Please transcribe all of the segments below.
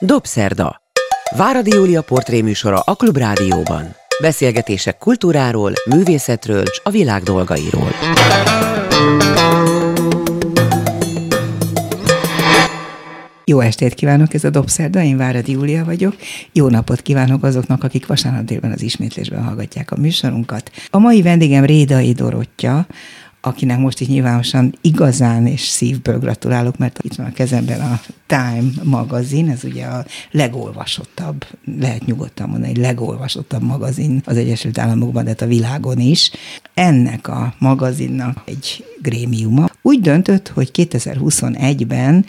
Dobszerda. Váradi Júlia portréműsora a Klubrádióban. Beszélgetések kultúráról, művészetről és a világ dolgairól. Jó estét kívánok, ez a Dobszerda, én Váradi Júlia vagyok. Jó napot kívánok azoknak, akik vasárnap délben az ismétlésben hallgatják a műsorunkat. A mai vendégem Rédai Dorottya, akinek most így nyilvánosan igazán és szívből gratulálok, mert itt van a kezemben a Time magazin, ez ugye a legolvasottabb, lehet nyugodtan mondani, legolvasottabb magazin az Egyesült Államokban, de hát a világon is. Ennek a magazinnak egy grémiuma úgy döntött, hogy 2021-ben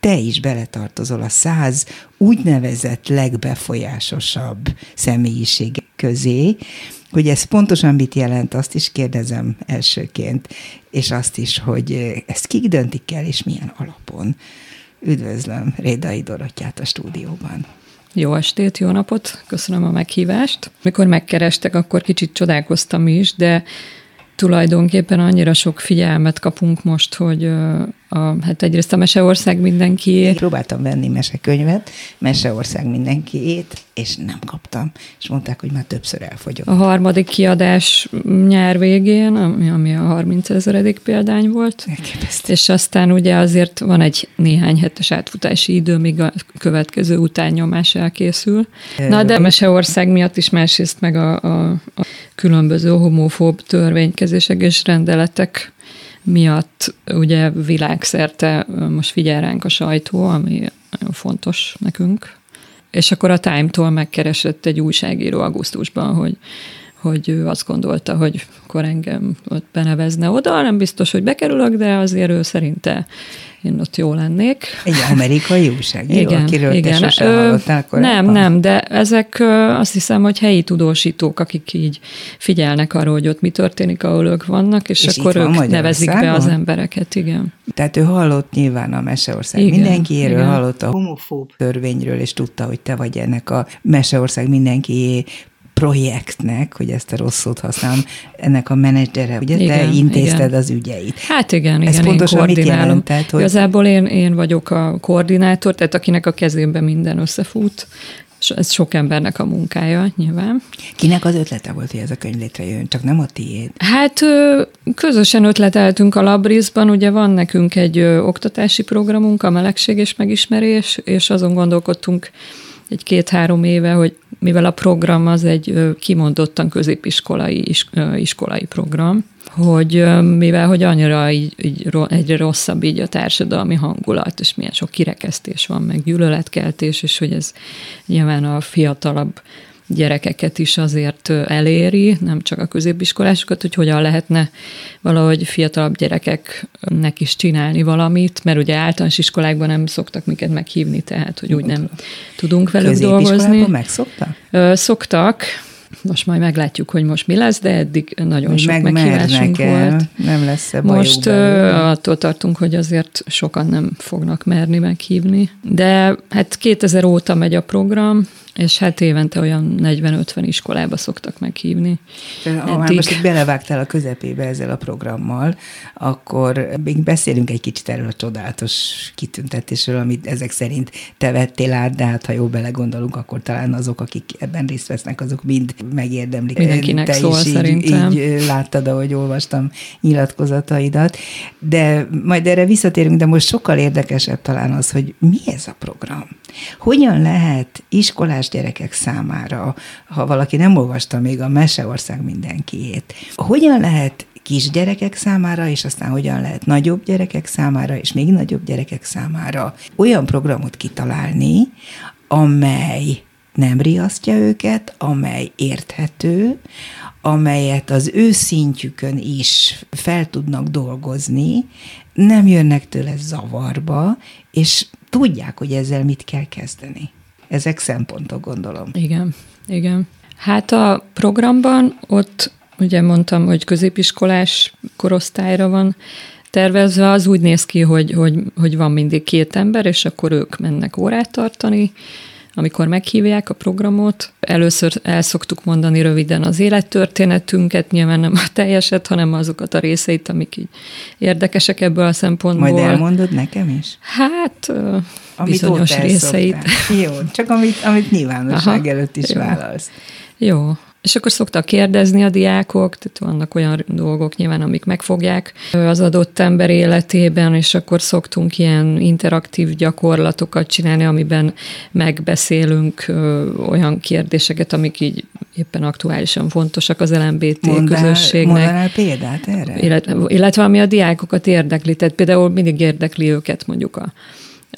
te is beletartozol a száz úgynevezett legbefolyásosabb személyiség közé, hogy ez pontosan mit jelent, azt is kérdezem elsőként, és azt is, hogy ezt kik döntik el, és milyen alapon. Üdvözlöm Rédai Dorottyát a stúdióban. Jó estét, jó napot, köszönöm a meghívást. Mikor megkerestek, akkor kicsit csodálkoztam is, de tulajdonképpen annyira sok figyelmet kapunk most, hogy a, hát egyrészt a Meseország mindenkié. Próbáltam venni mesekönyvet, Meseország mindenkiét, és nem kaptam. És mondták, hogy már többször elfogyott. A harmadik kiadás nyár végén, ami, ami a 30 ezeredik példány volt. Elképesztő. És aztán ugye azért van egy néhány hetes átfutási idő, míg a következő utánnyomás elkészül. Na, de a Meseország miatt is másrészt meg a, a, a különböző homofób törvénykezések és rendeletek miatt ugye világszerte most figyel ránk a sajtó, ami nagyon fontos nekünk. És akkor a Time-tól megkeresett egy újságíró augusztusban, hogy, hogy ő azt gondolta, hogy akkor engem ott benevezne oda, nem biztos, hogy bekerülök, de azért ő szerinte én ott jó lennék. Egy amerikai újságíró, igen, akiről igen. te sosem hallottál korábban? Nem, nem, de ezek azt hiszem, hogy helyi tudósítók, akik így figyelnek arra, hogy ott mi történik, ahol ők vannak, és, és akkor ők nevezik be az embereket, igen. Tehát ő hallott nyilván a Meseország igen, mindenkiéről, igen. hallott a homofób törvényről, és tudta, hogy te vagy ennek a Meseország mindenkié projektnek, hogy ezt a rossz szót használom, ennek a menedzsere, ugye igen, te intézted igen. az ügyeit. Hát igen, igen, Ez pontosan én mit jelent? Tehát, hogy... Igazából én, én vagyok a koordinátor, tehát akinek a kezében minden összefut, és ez sok embernek a munkája, nyilván. Kinek az ötlete volt, hogy ez a könyv létrejön, csak nem a tiéd? Hát közösen ötleteltünk a Labrisban, ugye van nekünk egy oktatási programunk, a melegség és megismerés, és azon gondolkodtunk egy két-három éve, hogy mivel a program az egy kimondottan középiskolai iskolai program, hogy mivel hogy annyira így, így egyre rosszabb így a társadalmi hangulat, és milyen sok kirekesztés van, meg gyűlöletkeltés, és hogy ez nyilván a fiatalabb gyerekeket is azért eléri, nem csak a középiskolásokat, hogy hogyan lehetne valahogy fiatalabb gyerekeknek is csinálni valamit, mert ugye általános iskolákban nem szoktak minket meghívni, tehát hogy úgy nem tudunk velük dolgozni. megszoktak? Szoktak, most majd meglátjuk, hogy most mi lesz, de eddig nagyon Még sok meghívásunk el, volt. Nem lesz -e Most attól tartunk, hogy azért sokan nem fognak merni meghívni. De hát 2000 óta megy a program, és hát évente olyan 40-50 iskolába szoktak meghívni. Ha már most belevágtál a közepébe ezzel a programmal, akkor még beszélünk egy kicsit erről a csodálatos kitüntetésről, amit ezek szerint te vettél át, de hát ha jó belegondolunk, akkor talán azok, akik ebben részt vesznek, azok mind megérdemlik. Mindenkinek te szól is szerintem. Így, így láttad, ahogy olvastam nyilatkozataidat. De majd erre visszatérünk, de most sokkal érdekesebb talán az, hogy mi ez a program? Hogyan lehet iskolás gyerekek számára, ha valaki nem olvasta még a Meseország mindenkiét, hogyan lehet kisgyerekek számára, és aztán hogyan lehet nagyobb gyerekek számára, és még nagyobb gyerekek számára olyan programot kitalálni, amely nem riasztja őket, amely érthető, amelyet az ő szintjükön is fel tudnak dolgozni, nem jönnek tőle zavarba, és tudják, hogy ezzel mit kell kezdeni. Ezek szempontok, gondolom. Igen, igen. Hát a programban ott ugye mondtam, hogy középiskolás korosztályra van tervezve, az úgy néz ki, hogy, hogy, hogy van mindig két ember, és akkor ők mennek órát tartani, amikor meghívják a programot, először el szoktuk mondani röviden az élettörténetünket, nyilván nem a teljeset, hanem azokat a részeit, amik így érdekesek ebből a szempontból. Majd elmondod nekem is? Hát amit bizonyos részeit. Jó, csak amit, amit nyilvánosság Aha, előtt is jó. válasz. Jó, és akkor szoktak kérdezni a diákok, tehát vannak olyan dolgok nyilván, amik megfogják az adott ember életében, és akkor szoktunk ilyen interaktív gyakorlatokat csinálni, amiben megbeszélünk olyan kérdéseket, amik így éppen aktuálisan fontosak az LMBT mondál, közösségnek. Mondanál példát erre? Illetve, illetve ami a diákokat érdekli, tehát például mindig érdekli őket mondjuk a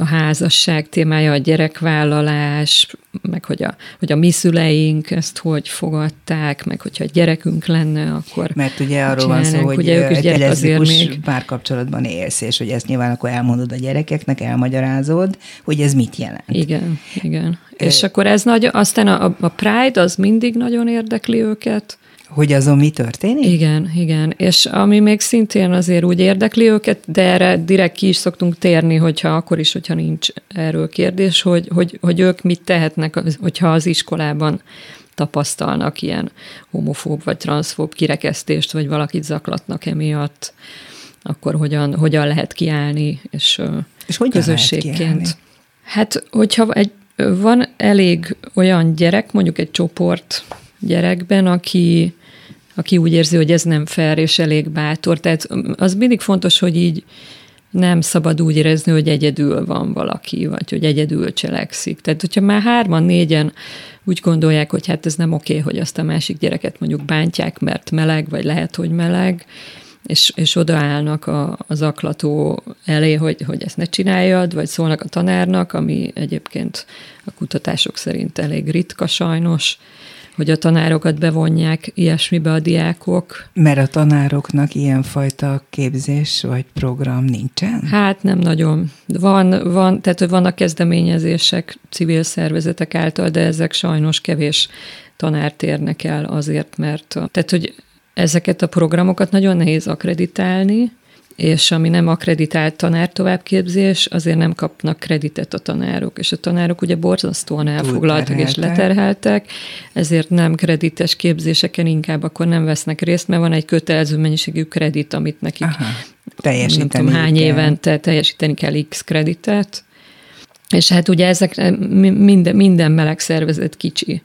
a házasság témája, a gyerekvállalás, meg hogy a, hogy a mi szüleink ezt hogy fogadták, meg hogyha gyerekünk lenne, akkor Mert ugye arról van szó, hogy ugye ők is egy még... párkapcsolatban élsz, és hogy ezt nyilván akkor elmondod a gyerekeknek, elmagyarázod, hogy ez mit jelent. Igen, igen. É. És akkor ez nagy, aztán a, a Pride az mindig nagyon érdekli őket, hogy azon mi történik? Igen, igen. És ami még szintén azért úgy érdekli őket, de erre direkt ki is szoktunk térni, hogyha akkor is, hogyha nincs erről kérdés, hogy, hogy, hogy ők mit tehetnek, hogyha az iskolában tapasztalnak ilyen homofób vagy transzfób kirekesztést, vagy valakit zaklatnak emiatt, akkor hogyan, hogyan lehet kiállni, és, és hogyan közösségként. Lehet kiállni? Hát, hogyha egy, van elég olyan gyerek, mondjuk egy csoport gyerekben, aki, aki úgy érzi, hogy ez nem fair és elég bátor. Tehát az mindig fontos, hogy így nem szabad úgy érezni, hogy egyedül van valaki, vagy hogy egyedül cselekszik. Tehát, hogyha már hárman, négyen úgy gondolják, hogy hát ez nem oké, hogy azt a másik gyereket mondjuk bántják, mert meleg, vagy lehet, hogy meleg, és, és odaállnak a, az aklató elé, hogy, hogy ezt ne csináljad, vagy szólnak a tanárnak, ami egyébként a kutatások szerint elég ritka sajnos, hogy a tanárokat bevonják ilyesmibe a diákok. Mert a tanároknak ilyenfajta képzés vagy program nincsen? Hát nem nagyon. Van, van tehát hogy vannak kezdeményezések civil szervezetek által, de ezek sajnos kevés tanárt érnek el azért, mert tehát, hogy ezeket a programokat nagyon nehéz akreditálni, és ami nem akreditált tanár továbbképzés, azért nem kapnak kreditet a tanárok, és a tanárok ugye borzasztóan elfoglaltak és leterheltek, ezért nem kredites képzéseken inkább akkor nem vesznek részt, mert van egy kötelező mennyiségű kredit, amit nekik Aha, teljesíteni nem tudom, hány kell. évente teljesíteni kell X kreditet, és hát ugye ezek minden, minden meleg szervezet kicsi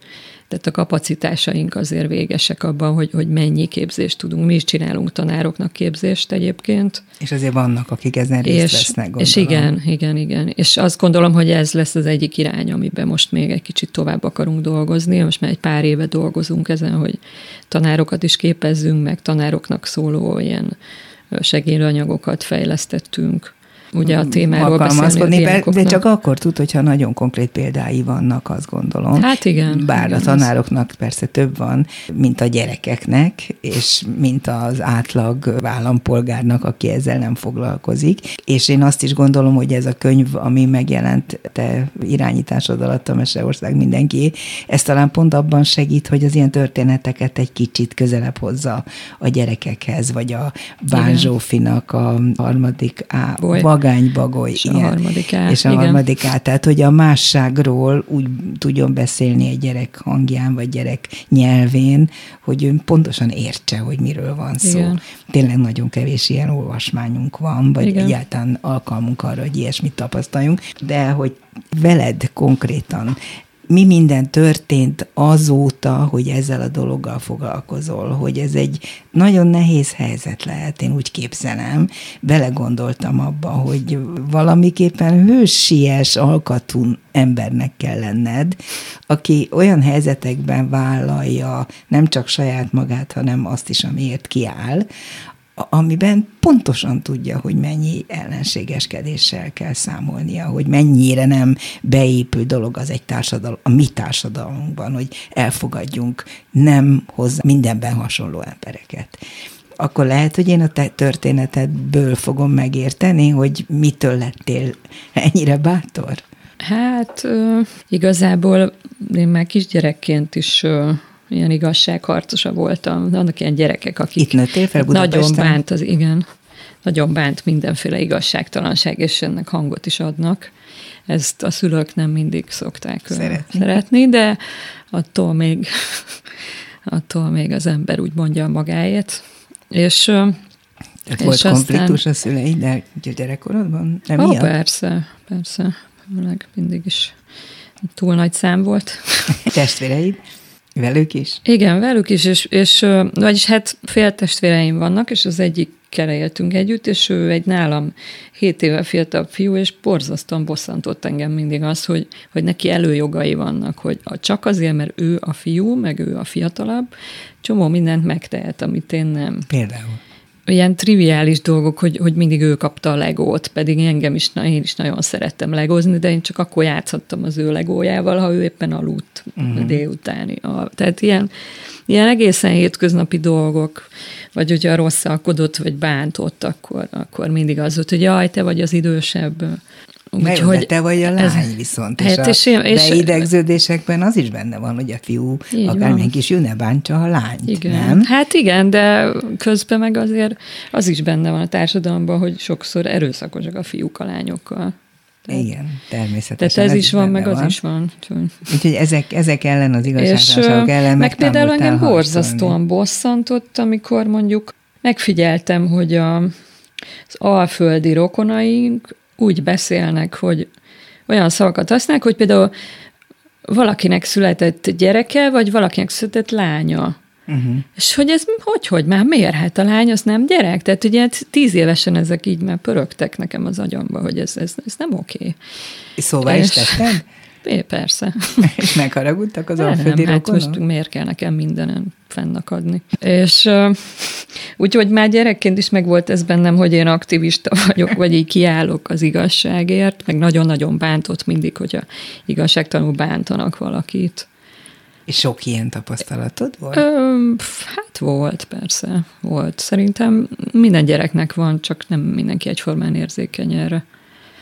tehát a kapacitásaink azért végesek abban, hogy, hogy mennyi képzést tudunk. Mi is csinálunk tanároknak képzést egyébként. És azért vannak, akik ezen részt és, vesznek, gondolom. És igen, igen, igen. És azt gondolom, hogy ez lesz az egyik irány, amiben most még egy kicsit tovább akarunk dolgozni. Most már egy pár éve dolgozunk ezen, hogy tanárokat is képezzünk, meg tanároknak szóló ilyen segélyanyagokat fejlesztettünk ugye a témáról beszélni a de csak akkor tud, hogyha nagyon konkrét példái vannak, azt gondolom. Hát igen. Bár igen, a tanároknak az. persze több van, mint a gyerekeknek, és mint az átlag állampolgárnak, aki ezzel nem foglalkozik. És én azt is gondolom, hogy ez a könyv, ami megjelent te irányításod alatt a Meseország mindenki, ez talán pont abban segít, hogy az ilyen történeteket egy kicsit közelebb hozza a gyerekekhez, vagy a Bán Zsófinak a harmadik á, magánybagoly. És ilyen. a harmadik A. És a igen. harmadik A. Tehát, hogy a másságról úgy tudjon beszélni egy gyerek hangján, vagy gyerek nyelvén, hogy ő pontosan értse, hogy miről van szó. Igen. Tényleg nagyon kevés ilyen olvasmányunk van, vagy igen. egyáltalán alkalmunk arra, hogy ilyesmit tapasztaljunk, de hogy veled konkrétan mi minden történt azóta, hogy ezzel a dologgal foglalkozol, hogy ez egy nagyon nehéz helyzet lehet, én úgy képzelem. Belegondoltam abba, hogy valamiképpen hősies, alkatú embernek kell lenned, aki olyan helyzetekben vállalja nem csak saját magát, hanem azt is, amiért kiáll, amiben pontosan tudja, hogy mennyi ellenségeskedéssel kell számolnia, hogy mennyire nem beépül dolog az egy társadalom, a mi társadalmunkban, hogy elfogadjunk nem hozzá mindenben hasonló embereket. Akkor lehet, hogy én a te történetedből fogom megérteni, hogy mitől lettél ennyire bátor? Hát igazából én már kisgyerekként is ilyen igazságharcosa voltam. Vannak ilyen gyerekek, akik Itt nőttél fel Nagyon bánt az, igen. nagyon bánt mindenféle igazságtalanság, és ennek hangot is adnak. Ezt a szülők nem mindig szokták szeretni, szeretni de attól még, attól még az ember úgy mondja magáét. És tehát volt aztán... konfliktus a szüleiddel gyerekkorodban? Nem Ó, persze, persze. Meg mindig is túl nagy szám volt. Testvéreid? Velük is? Igen, velük is, és, és vagyis hát fél testvéreim vannak, és az egyik éltünk együtt, és ő egy nálam 7 éve fiatalabb fiú, és borzasztóan bosszantott engem mindig az, hogy, hogy neki előjogai vannak, hogy csak azért, mert ő a fiú, meg ő a fiatalabb, csomó mindent megtehet, amit én nem. Például? Ilyen triviális dolgok, hogy, hogy mindig ő kapta a legót, pedig engem is, én is nagyon szerettem legozni, de én csak akkor játszottam az ő legójával, ha ő éppen aludt uh-huh. délutáni. A, tehát ilyen, ilyen egészen hétköznapi dolgok, vagy hogyha rosszalkodott, vagy bántott, akkor, akkor mindig az volt, hogy jaj, te vagy az idősebb, úgy, hogy te vagy a lány ez, viszont, és, hát és, a és beidegződésekben az is benne van, hogy a fiú akármilyen kis jó ne bántsa a lányt, igen. nem? Hát igen, de közben meg azért az is benne van a társadalomban, hogy sokszor erőszakosak a fiúk a lányokkal. Tehát, Igen, természetesen. Tehát ez, ez is van, meg van. az is van. Úgyhogy ezek, ezek ellen, az igazságosságok ellen Meg például engem borzasztóan bosszantott, amikor mondjuk megfigyeltem, hogy a, az alföldi rokonaink úgy beszélnek, hogy olyan szavakat használnak, hogy például valakinek született gyereke, vagy valakinek született lánya. Uh-huh. És hogy ez hogy, hogy már miért? Hát a lány az nem gyerek? Tehát ugye hát tíz évesen ezek így már pörögtek nekem az agyamba, hogy ez, ez, ez nem oké. Okay. Szóval és, is tetted? É, persze. És megharagudtak az alföldi hát most miért kell nekem mindenen fennakadni. És uh, úgyhogy már gyerekként is megvolt ez bennem, hogy én aktivista vagyok, vagy így kiállok az igazságért, meg nagyon-nagyon bántott mindig, hogy a igazságtanul bántanak valakit. És sok ilyen tapasztalatod volt? Ö, hát volt, persze, volt. Szerintem minden gyereknek van, csak nem mindenki egyformán érzékeny erre.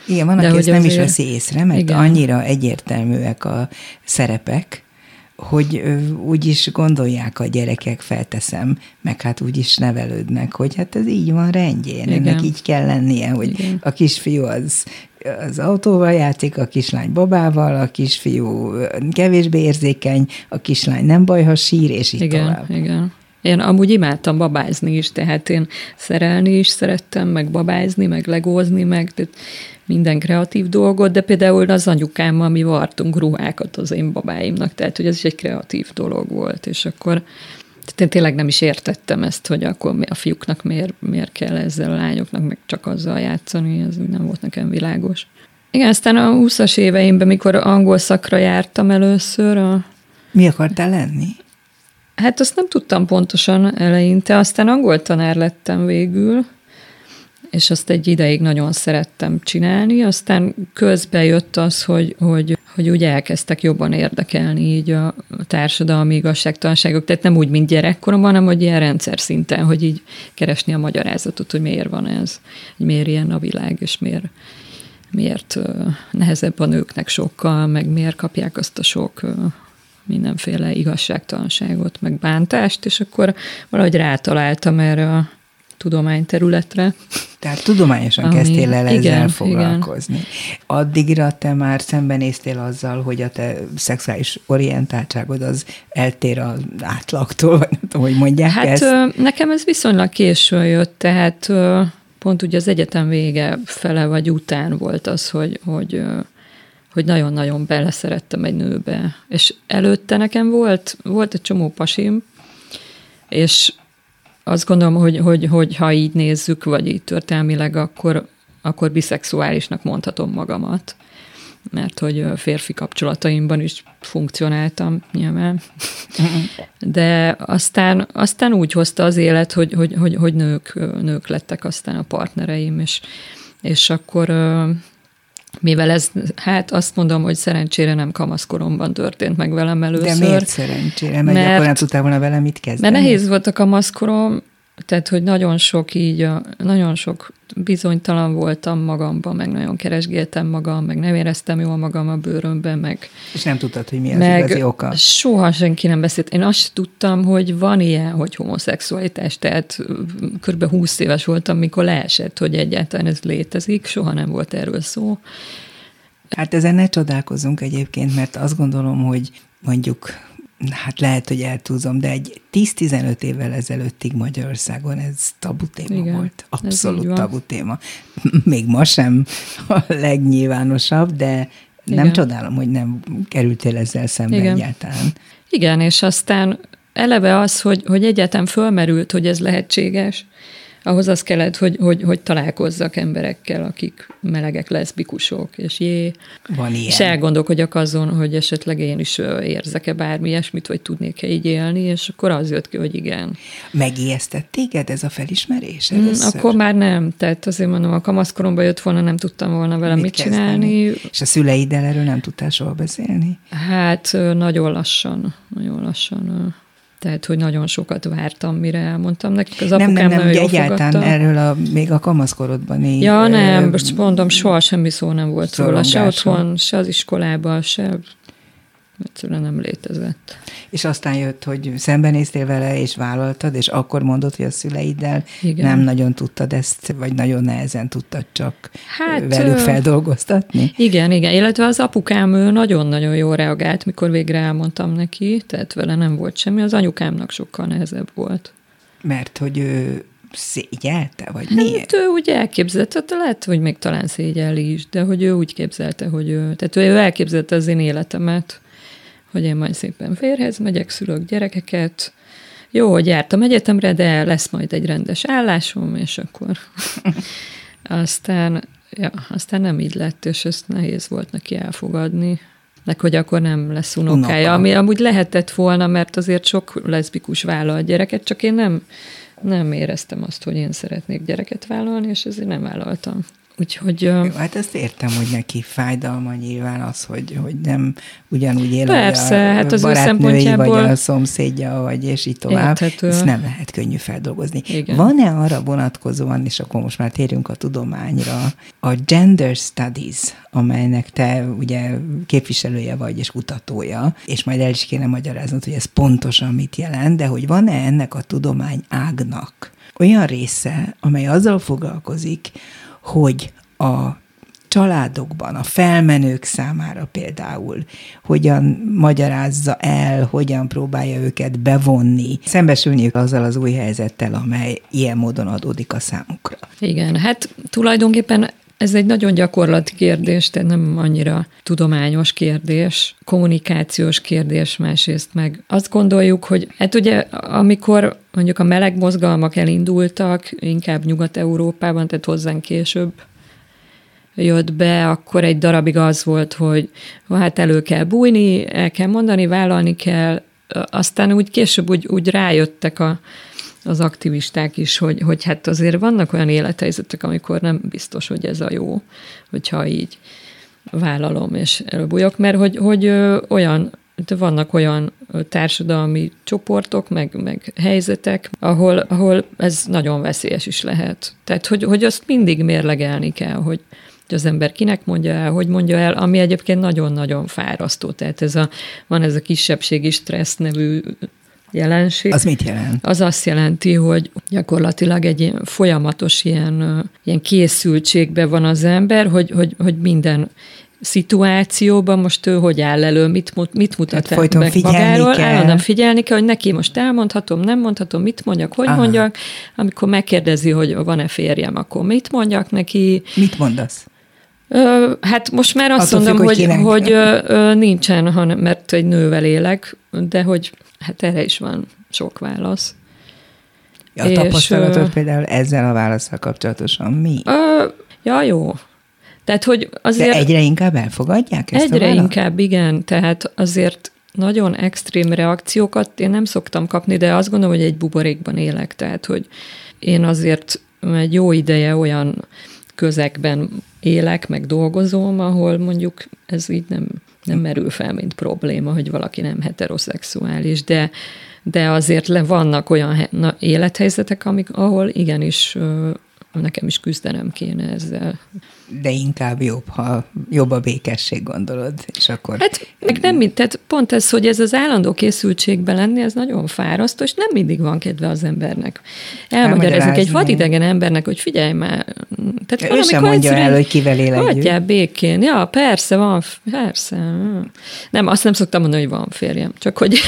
Igen, van, aki ezt nem is veszi észre, mert igen. annyira egyértelműek a szerepek, hogy úgy is gondolják a gyerekek, felteszem, meg hát úgy is nevelődnek, hogy hát ez így van rendjén, Igen. ennek így kell lennie, hogy Igen. a kisfiú az az autóval játszik, a kislány babával, a kisfiú kevésbé érzékeny, a kislány nem baj, ha sír, és így igen, tovább. Igen, én amúgy imádtam babázni is, tehát én szerelni is szerettem, meg babázni, meg legózni, meg tehát minden kreatív dolgot, de például az anyukámmal mi vartunk ruhákat az én babáimnak, tehát hogy ez is egy kreatív dolog volt, és akkor tehát én tényleg nem is értettem ezt, hogy akkor a fiúknak miért, miért kell ezzel a lányoknak meg csak azzal játszani, ez nem volt nekem világos. Igen, aztán a 20-as éveimben, mikor angol szakra jártam először. A... Mi akartál lenni? Hát azt nem tudtam pontosan eleinte, aztán angol tanár lettem végül, és azt egy ideig nagyon szerettem csinálni, aztán közbe jött az, hogy, hogy, hogy úgy elkezdtek jobban érdekelni így a társadalmi igazságtalanságok, tehát nem úgy, mint gyerekkoromban, hanem hogy ilyen rendszer szinten, hogy így keresni a magyarázatot, hogy miért van ez, hogy miért ilyen a világ, és miért, miért nehezebb a nőknek sokkal, meg miért kapják azt a sok mindenféle igazságtalanságot, meg bántást, és akkor valahogy rátaláltam erre a tudományterületre. Tehát tudományosan Ami, kezdtél el ezzel igen, foglalkozni. Igen. Addigra te már szembenéztél azzal, hogy a te szexuális orientáltságod az eltér az átlagtól, vagy nem tudom, hogy mondják hát, ezt. Nekem ez viszonylag későn jött, tehát pont ugye az egyetem vége fele vagy után volt az, hogy, hogy hogy nagyon-nagyon beleszerettem egy nőbe. És előtte nekem volt, volt egy csomó pasim, és azt gondolom, hogy, hogy, hogy ha így nézzük, vagy így történelmileg, akkor, akkor biszexuálisnak mondhatom magamat, mert hogy férfi kapcsolataimban is funkcionáltam nyilván. De aztán, aztán úgy hozta az élet, hogy, hogy, hogy, hogy nők, nők lettek aztán a partnereim, és, és akkor mivel ez, hát azt mondom, hogy szerencsére nem kamaszkoromban történt meg velem először. De miért szerencsére? Mert, mert akkor nem tudtál volna vele mit kezdeni? Mert nehéz volt a kamaszkorom, tehát, hogy nagyon sok így, nagyon sok bizonytalan voltam magamban, meg nagyon keresgéltem magam, meg nem éreztem jól magam a bőrömben, meg... És nem tudtad, hogy mi az meg igazi oka? soha senki nem beszélt. Én azt tudtam, hogy van ilyen, hogy homoszexualitás, tehát kb. 20 éves voltam, mikor leesett, hogy egyáltalán ez létezik, soha nem volt erről szó. Hát ezen ne csodálkozzunk egyébként, mert azt gondolom, hogy mondjuk hát lehet, hogy eltúzom, de egy 10-15 évvel ezelőttig Magyarországon ez tabu téma Igen, volt. Abszolút tabu téma. Még ma sem a legnyilvánosabb, de Igen. nem csodálom, hogy nem kerültél ezzel szembe Igen. egyáltalán. Igen, és aztán eleve az, hogy, hogy egyáltalán fölmerült, hogy ez lehetséges, ahhoz az kellett, hogy, hogy, hogy találkozzak emberekkel, akik melegek, leszbikusok, és jé. Van ilyen. És elgondolkodjak azon, hogy esetleg én is érzek-e bármi ilyesmit, vagy tudnék-e így élni, és akkor az jött ki, hogy igen. Megijesztett téged ez a felismerés mm, először? Akkor már nem. Tehát azért mondom, a kamaszkoromban jött volna, nem tudtam volna vele mit, mit csinálni. És a szüleiddel erről nem tudtál soha beszélni? Hát nagyon lassan, nagyon lassan tehát, hogy nagyon sokat vártam, mire elmondtam nekik. Az nem, nem, nem, ugye egyáltalán fogadta. erről a, még a kamaszkorodban így. Ja, nem, most mondom, soha semmi szó nem volt róla, se otthon, se az iskolában, se egyszerűen nem létezett. És aztán jött, hogy szembenéztél vele, és vállaltad, és akkor mondod, hogy a szüleiddel igen. nem nagyon tudtad ezt, vagy nagyon nehezen tudtad csak hát, velük feldolgoztatni? Igen, igen, illetve az apukám ő nagyon-nagyon jól reagált, mikor végre elmondtam neki, tehát vele nem volt semmi, az anyukámnak sokkal nehezebb volt. Mert hogy ő szégyelte, vagy hát miért? ő úgy elképzelte, lehet, hogy még talán szégyelli is, de hogy ő úgy képzelte, hogy ő, tehát ő elképzelte az én életemet, hogy én majd szépen férhez megyek, szülök gyerekeket, jó, hogy jártam egyetemre, de lesz majd egy rendes állásom, és akkor aztán, ja, aztán nem így lett, és ezt nehéz volt neki elfogadni, meg hogy akkor nem lesz unokája, Unoka. ami amúgy lehetett volna, mert azért sok leszbikus vállal gyereket, csak én nem, nem éreztem azt, hogy én szeretnék gyereket vállalni, és ezért nem vállaltam. Úgyhogy... Jó, hát ezt értem, hogy neki fájdalma nyilván az, hogy, hogy nem ugyanúgy él, Persze, a hát az ő vagy a szomszédja, vagy és így tovább. Érthető. Ezt nem lehet könnyű feldolgozni. Igen. Van-e arra vonatkozóan, és akkor most már térjünk a tudományra, a gender studies, amelynek te ugye képviselője vagy, és kutatója, és majd el is kéne magyaráznod, hogy ez pontosan mit jelent, de hogy van-e ennek a tudomány ágnak olyan része, amely azzal foglalkozik, hogy a családokban, a felmenők számára például hogyan magyarázza el, hogyan próbálja őket bevonni, szembesülniük azzal az új helyzettel, amely ilyen módon adódik a számukra. Igen, hát tulajdonképpen ez egy nagyon gyakorlati kérdés, tehát nem annyira tudományos kérdés, kommunikációs kérdés másrészt meg. Azt gondoljuk, hogy hát ugye amikor mondjuk a meleg mozgalmak elindultak, inkább Nyugat-Európában, tehát hozzánk később jött be, akkor egy darabig az volt, hogy hát elő kell bújni, el kell mondani, vállalni kell, aztán úgy később úgy, úgy rájöttek a, az aktivisták is, hogy, hogy hát azért vannak olyan élethelyzetek, amikor nem biztos, hogy ez a jó, hogyha így vállalom és elbújok, mert hogy, hogy olyan de vannak olyan társadalmi csoportok, meg, meg helyzetek, ahol, ahol ez nagyon veszélyes is lehet. Tehát, hogy, hogy azt mindig mérlegelni kell, hogy, hogy az ember kinek mondja el, hogy mondja el, ami egyébként nagyon-nagyon fárasztó. Tehát ez a, van ez a kisebbségi stressz nevű jelenség. Az mit jelent? Az azt jelenti, hogy gyakorlatilag egy ilyen folyamatos ilyen, ilyen készültségben van az ember, hogy, hogy, hogy minden szituációban most ő hogy áll elő, mit, mit mutat Tehát meg magáról. Kell. Állandóan figyelni kell, hogy neki most elmondhatom, nem mondhatom, mit mondjak, hogy Aha. mondjak. Amikor megkérdezi, hogy van-e férjem, akkor mit mondjak neki. Mit mondasz? Ö, hát most már azt Attól mondom, függ, hogy, hogy, hogy ö, nincsen, hanem, mert egy nővel élek, de hogy hát erre is van sok válasz. A tapasztalatod például ezzel a válaszsal kapcsolatosan mi? Ö, ja, jó. Tehát, hogy azért... De egyre inkább elfogadják ezt Egyre a inkább, igen. Tehát azért nagyon extrém reakciókat én nem szoktam kapni, de azt gondolom, hogy egy buborékban élek. Tehát, hogy én azért egy jó ideje olyan közegben élek, meg dolgozom, ahol mondjuk ez így nem, nem merül fel, mint probléma, hogy valaki nem heteroszexuális, de de azért le vannak olyan élethelyzetek, amik, ahol igenis nekem is küzdenem kéne ezzel de inkább jobb, ha jobb a békesség, gondolod, és akkor... Hát meg nem mind, tehát pont ez, hogy ez az állandó készültségben lenni, ez nagyon fárasztó, és nem mindig van kedve az embernek. Elmagyarázni egy vadidegen embernek, hogy figyelj már. Tehát ő sem mondja el, hogy kivel él együtt. békén. Ja, persze, van, persze. Nem, azt nem szoktam mondani, hogy van férjem. Csak hogy,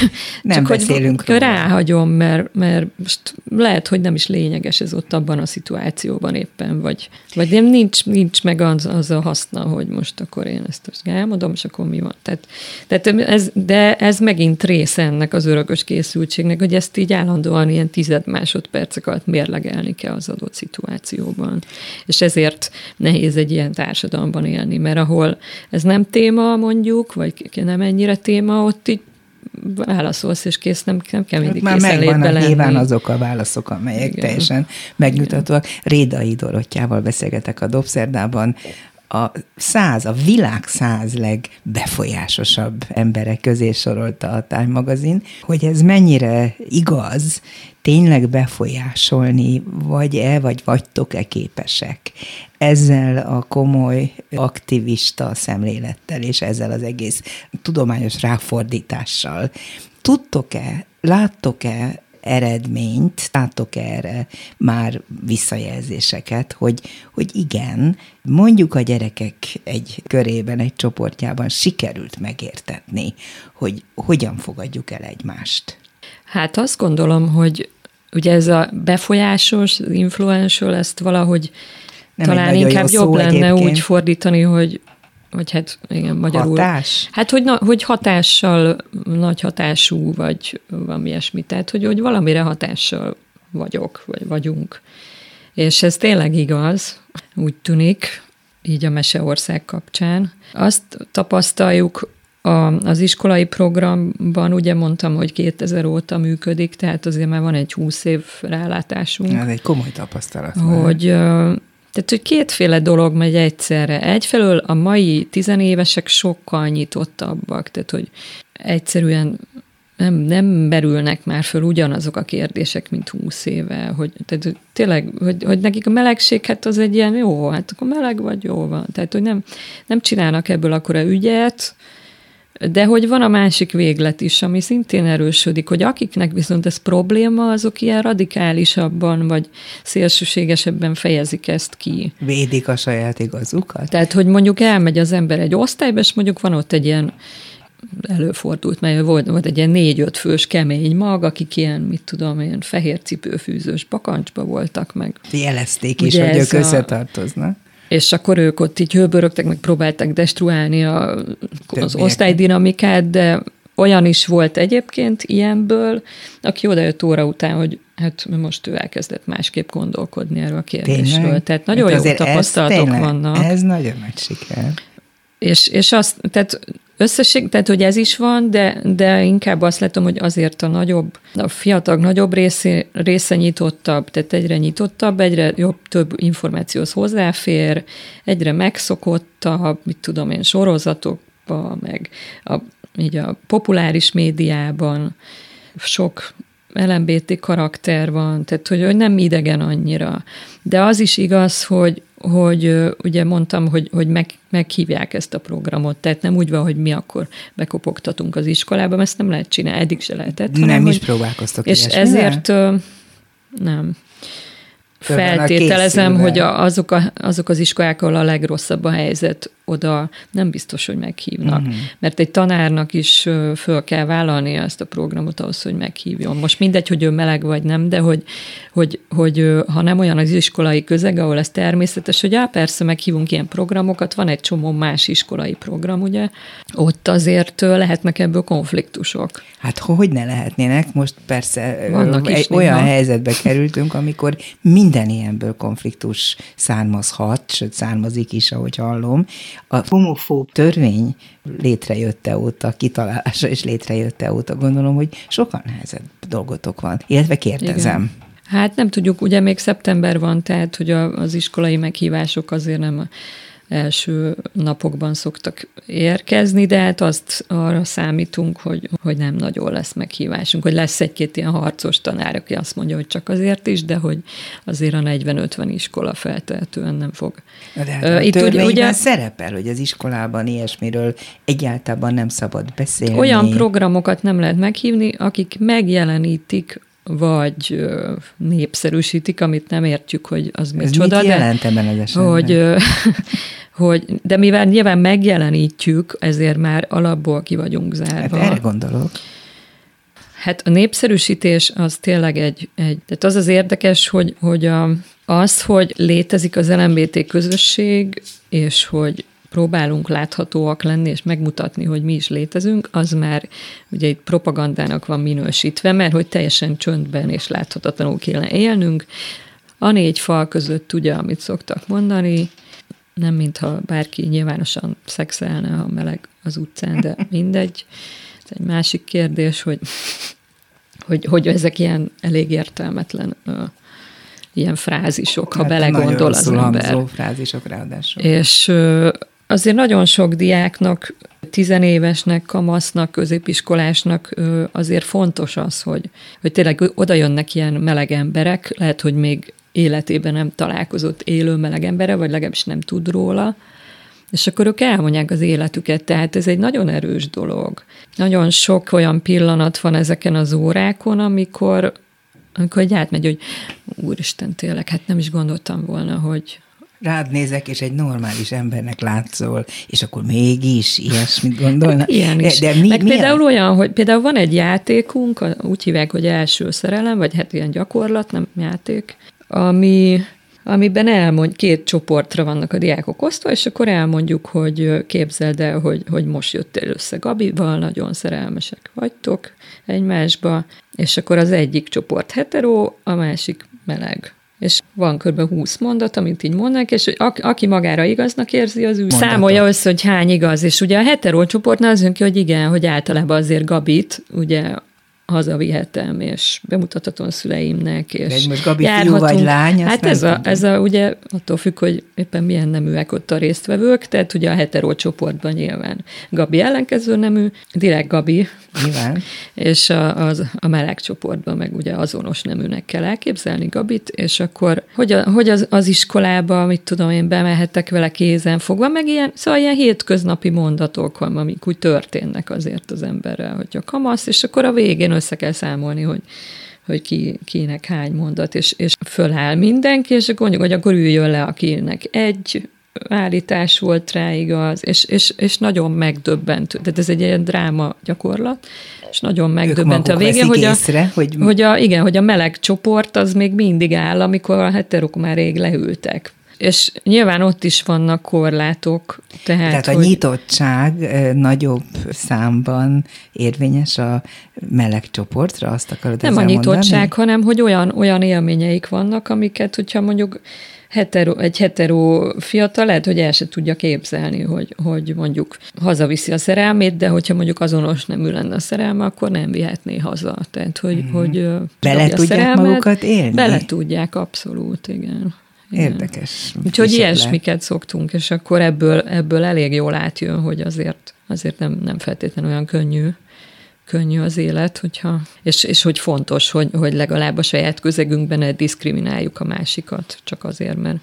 nem csak beszélünk hogy ráhagyom, mert, mert most lehet, hogy nem is lényeges ez ott abban a szituációban éppen, vagy, vagy nem nincs, nincs meg az, az a haszna, hogy most akkor én ezt elmondom, és akkor mi van. Tehát, tehát ez, de ez megint része ennek az örökös készültségnek, hogy ezt így állandóan ilyen tized másodpercek alatt mérlegelni kell az adott szituációban. És ezért nehéz egy ilyen társadalomban élni, mert ahol ez nem téma mondjuk, vagy nem ennyire téma, ott így válaszolsz, és kész, nem, nem kell mindig Már megvan nyilván azok a válaszok, amelyek Igen. teljesen megnyugtatóak. Rédai Dorottyával beszélgetek a Dobszerdában, a száz, a világ száz legbefolyásosabb emberek közé sorolta a Time magazin, hogy ez mennyire igaz, tényleg befolyásolni, vagy-e, vagy vagytok-e képesek ezzel a komoly aktivista szemlélettel, és ezzel az egész tudományos ráfordítással. Tudtok-e, láttok-e eredményt, látok erre már visszajelzéseket, hogy, hogy igen, mondjuk a gyerekek egy körében, egy csoportjában sikerült megértetni, hogy hogyan fogadjuk el egymást. Hát azt gondolom, hogy ugye ez a befolyásos, influential, ezt valahogy Nem talán inkább jobb lenne egyébként. úgy fordítani, hogy vagy hát igen, magyarul. Hatás? Hát, hogy, na, hogy hatással, nagy hatású, vagy valami ilyesmi. Tehát, hogy, hogy valamire hatással vagyok, vagy vagyunk. És ez tényleg igaz, úgy tűnik, így a Meseország kapcsán. Azt tapasztaljuk a, az iskolai programban, ugye mondtam, hogy 2000 óta működik, tehát azért már van egy 20 év rálátásunk. Ez egy komoly tapasztalat. Hogy, tehát, hogy kétféle dolog megy egyszerre. Egyfelől a mai tizenévesek sokkal nyitottabbak, tehát, hogy egyszerűen nem, nem merülnek már föl ugyanazok a kérdések, mint húsz éve, hogy, tehát, tényleg, hogy, hogy nekik a melegség, hát az egy ilyen jó, hát akkor meleg vagy, jó van. Tehát, hogy nem, nem csinálnak ebből akkora ügyet, de hogy van a másik véglet is, ami szintén erősödik, hogy akiknek viszont ez probléma, azok ilyen radikálisabban vagy szélsőségesebben fejezik ezt ki. Védik a saját igazukat? Tehát, hogy mondjuk elmegy az ember egy osztályba, és mondjuk van ott egy ilyen előfordult, mert volt, volt egy ilyen négy-öt fős kemény mag, akik ilyen, mit tudom, ilyen fehér cipőfűzős bakancsba voltak meg. Jelezték is, hogy ők összetartoznak és akkor ők ott így hőbörögtek, meg próbálták destruálni a, az osztálydinamikát, de olyan is volt egyébként ilyenből, aki odajött óra után, hogy hát most ő elkezdett másképp gondolkodni erről a kérdésről. Tényleg? Tehát nagyon hát jó tapasztalatok ez tényleg, vannak. Ez nagyon nagy siker. És, és azt, tehát összesség, tehát hogy ez is van, de, de inkább azt látom, hogy azért a nagyobb, a fiatal nagyobb része, része nyitottabb, tehát egyre nyitottabb, egyre jobb, több információhoz hozzáfér, egyre megszokottabb, mit tudom én, sorozatokba, meg a, így a populáris médiában sok LMBT karakter van, tehát hogy, hogy nem idegen annyira. De az is igaz, hogy, hogy ugye mondtam, hogy, hogy meg, meghívják ezt a programot, tehát nem úgy van, hogy mi akkor bekopogtatunk az iskolába, mert ezt nem lehet csinálni, eddig se lehetett. Nem hanem, is próbálkoztak És ezért nem. Feltételezem, hogy azok, a, azok az iskolák, ahol a legrosszabb a helyzet, oda nem biztos, hogy meghívnak. Uh-huh. Mert egy tanárnak is föl kell vállalnia ezt a programot ahhoz, hogy meghívjon. Most mindegy, hogy ő meleg vagy nem, de hogy, hogy, hogy ha nem olyan az iskolai közeg, ahol ez természetes, hogy á, persze meghívunk ilyen programokat, van egy csomó más iskolai program, ugye, ott azért lehetnek ebből konfliktusok. Hát hogy ne lehetnének? Most persze Vannak egy olyan néha. helyzetbe kerültünk, amikor minden ilyenből konfliktus származhat, sőt származik is, ahogy hallom, a homofób törvény létrejötte óta, kitalálása és létrejötte óta gondolom, hogy sokan nehezebb dolgotok van. Illetve kérdezem. Igen. Hát nem tudjuk, ugye még szeptember van, tehát hogy a, az iskolai meghívások azért nem első napokban szoktak érkezni, de hát azt arra számítunk, hogy, hogy nem nagyon lesz meghívásunk, hogy lesz egy-két ilyen harcos tanár, aki azt mondja, hogy csak azért is, de hogy azért a 40-50 iskola feltehetően nem fog. De hát uh, Itt ugye, ugye szerepel, hogy az iskolában ilyesmiről egyáltalán nem szabad beszélni. Olyan programokat nem lehet meghívni, akik megjelenítik vagy népszerűsítik, amit nem értjük, hogy az Ez micsoda. Mit jelent ebben az esetben? Hogy, hogy, de mivel nyilván megjelenítjük, ezért már alapból ki vagyunk zárva. Hát erre gondolok. Hát a népszerűsítés az tényleg egy, egy tehát az az érdekes, hogy, hogy a, az, hogy létezik az LMBT közösség, és hogy próbálunk láthatóak lenni, és megmutatni, hogy mi is létezünk, az már ugye itt propagandának van minősítve, mert hogy teljesen csöndben és láthatatlanul kéne élnünk. A négy fal között ugye, amit szoktak mondani, nem mintha bárki nyilvánosan szexelne, ha meleg az utcán, de mindegy. Ez egy másik kérdés, hogy, hogy, hogy ezek ilyen elég értelmetlen ilyen frázisok, ha hát belegondol az ember. frázisok ráadásul. És azért nagyon sok diáknak, tizenévesnek, kamasznak, középiskolásnak azért fontos az, hogy, hogy tényleg oda jönnek ilyen meleg emberek, lehet, hogy még életében nem találkozott élő meleg embere, vagy legalábbis nem tud róla, és akkor ők elmondják az életüket, tehát ez egy nagyon erős dolog. Nagyon sok olyan pillanat van ezeken az órákon, amikor, amikor egy átmegy, hogy úristen, tényleg, hát nem is gondoltam volna, hogy, rád nézek, és egy normális embernek látszol, és akkor mégis ilyesmit gondolnak. Ilyen is. De, de mi, Meg milyen? például olyan, hogy például van egy játékunk, úgy hívják, hogy első szerelem, vagy hát ilyen gyakorlat, nem játék, ami amiben elmond, két csoportra vannak a diákok osztva, és akkor elmondjuk, hogy képzeld el, hogy, hogy most jöttél össze Gabival, nagyon szerelmesek vagytok egymásba, és akkor az egyik csoport hetero, a másik meleg és van kb. 20 mondat, amit így mondanak, és hogy aki magára igaznak érzi, az ő számolja össze, hogy hány igaz. És ugye a hetero csoportnál az jön ki, hogy igen, hogy általában azért Gabit, ugye hazavihetem, és bemutathatom szüleimnek, és Egy most Gabi fiú vagy lány? Hát ez a, ez a, ugye attól függ, hogy éppen milyen neműek ott a résztvevők, tehát ugye a hetero csoportban nyilván Gabi ellenkező nemű, direkt Gabi, Nyilván. és a, az, a meleg csoportban meg ugye azonos neműnek kell elképzelni Gabit, és akkor hogy, a, hogy az, az iskolába, mit tudom én, bemehettek vele kézen fogva, meg ilyen, szóval ilyen hétköznapi mondatok van, amik úgy történnek azért az emberrel, hogy a kamasz, és akkor a végén össze kell számolni, hogy hogy ki, kinek hány mondat, és, és föláll mindenki, és akkor mondjuk, hogy akkor üljön le, akinek egy állítás volt rá igaz, és, és, és nagyon megdöbbent. Tehát ez egy ilyen dráma gyakorlat, és nagyon megdöbbent a vége, hogy a, észre, hogy... hogy a, igen, hogy a meleg csoport az még mindig áll, amikor a heterok már rég leültek. És nyilván ott is vannak korlátok. Tehát, tehát a hogy... nyitottság nagyobb számban érvényes a meleg csoportra, azt akarod Nem a nyitottság, mondani? hanem hogy olyan, olyan élményeik vannak, amiket, hogyha mondjuk hetero, egy hetero fiatal lehet, hogy el se tudja képzelni, hogy, hogy mondjuk hazaviszi a szerelmét, de hogyha mondjuk azonos nemű lenne a szerelme, akkor nem vihetné haza. Tehát, hogy, mm-hmm. hogy bele tudják szerelmet, magukat élni? Bele tudják, abszolút, igen. Érdekes. Úgyhogy ilyesmiket szoktunk, és akkor ebből, ebből elég jól átjön, hogy azért, azért nem, nem feltétlenül olyan könnyű könnyű az élet, hogyha, és, és hogy fontos, hogy, hogy legalább a saját közegünkben ne diszkrimináljuk a másikat, csak azért, mert,